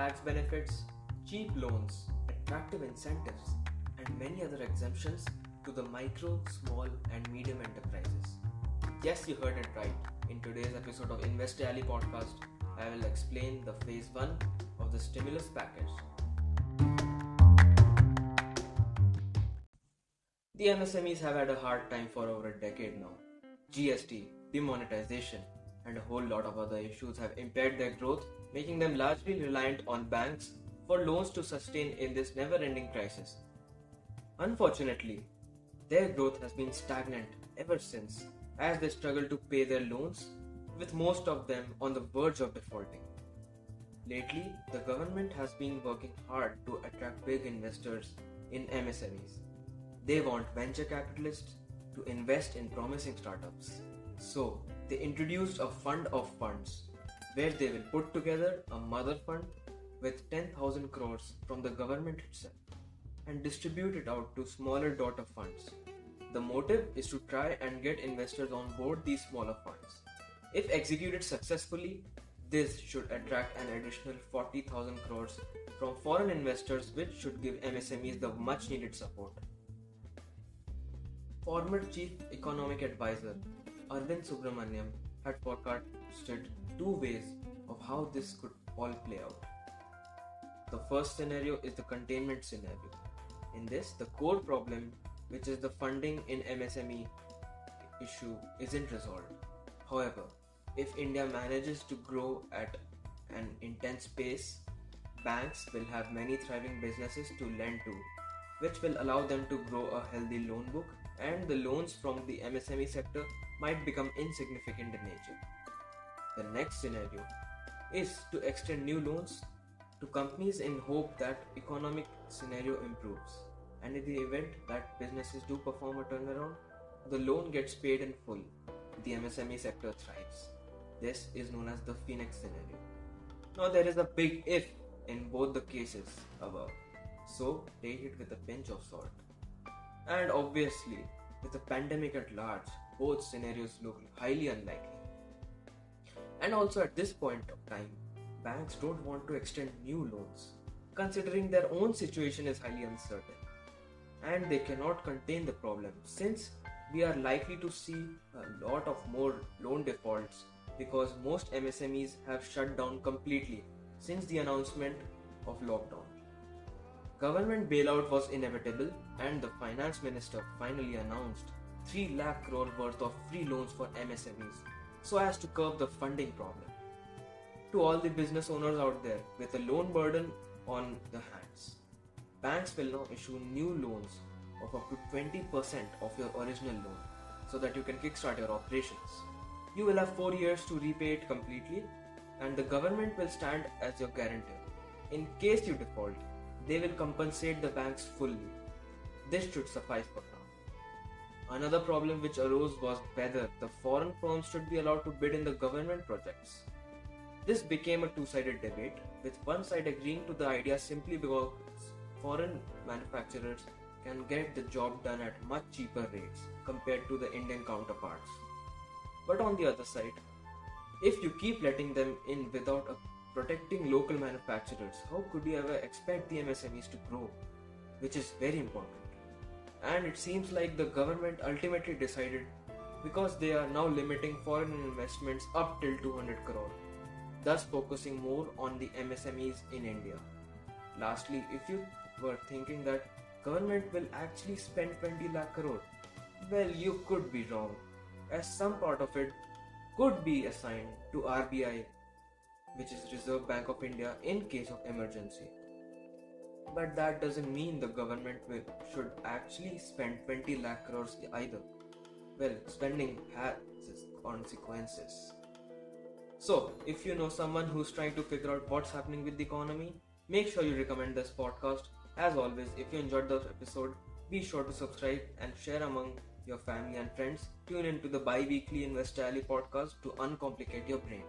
tax benefits, cheap loans, attractive incentives, and many other exemptions to the micro, small, and medium enterprises. Yes, you heard it right. In today's episode of Invest Alley podcast, I will explain the phase 1 of the stimulus package. The MSMEs have had a hard time for over a decade now. GST, demonetization, and a whole lot of other issues have impaired their growth, making them largely reliant on banks for loans to sustain in this never ending crisis. Unfortunately, their growth has been stagnant ever since as they struggle to pay their loans, with most of them on the verge of defaulting. Lately, the government has been working hard to attract big investors in MSMEs. They want venture capitalists to invest in promising startups. So, they introduced a fund of funds where they will put together a mother fund with 10,000 crores from the government itself and distribute it out to smaller daughter funds. The motive is to try and get investors on board these smaller funds. If executed successfully, this should attract an additional 40,000 crores from foreign investors, which should give MSMEs the much needed support. Former Chief Economic Advisor Arvind Subramanian had forecasted two ways of how this could all play out. The first scenario is the containment scenario. In this, the core problem, which is the funding in MSME issue, isn't resolved. However, if India manages to grow at an intense pace, banks will have many thriving businesses to lend to, which will allow them to grow a healthy loan book, and the loans from the MSME sector might become insignificant in nature. The next scenario is to extend new loans to companies in hope that economic scenario improves. And in the event that businesses do perform a turnaround the loan gets paid in full. The msme sector thrives. This is known as the phoenix scenario. Now there is a big if in both the cases above. So take it with a pinch of salt. And obviously with the pandemic at large both scenarios look highly unlikely and also at this point of time, banks don't want to extend new loans, considering their own situation is highly uncertain. And they cannot contain the problem since we are likely to see a lot of more loan defaults because most MSMEs have shut down completely since the announcement of lockdown. Government bailout was inevitable and the finance minister finally announced 3 lakh crore worth of free loans for MSMEs so as to curb the funding problem. To all the business owners out there with a loan burden on the hands, banks will now issue new loans of up to 20% of your original loan so that you can kickstart your operations. You will have 4 years to repay it completely and the government will stand as your guarantor. In case you default, they will compensate the banks fully. This should suffice for now. Another problem which arose was whether the foreign firms should be allowed to bid in the government projects. This became a two sided debate, with one side agreeing to the idea simply because foreign manufacturers can get the job done at much cheaper rates compared to the Indian counterparts. But on the other side, if you keep letting them in without protecting local manufacturers, how could you ever expect the MSMEs to grow? Which is very important and it seems like the government ultimately decided because they are now limiting foreign investments up till 200 crore thus focusing more on the msmes in india. Lastly if you were thinking that government will actually spend 20 lakh crore well you could be wrong as some part of it could be assigned to rbi which is reserve bank of india in case of emergency but that doesn't mean the government will, should actually spend 20 lakh crores either. Well, spending has its consequences. So, if you know someone who's trying to figure out what's happening with the economy, make sure you recommend this podcast. As always, if you enjoyed the episode, be sure to subscribe and share among your family and friends. Tune into the bi weekly Invest Alley podcast to uncomplicate your brain.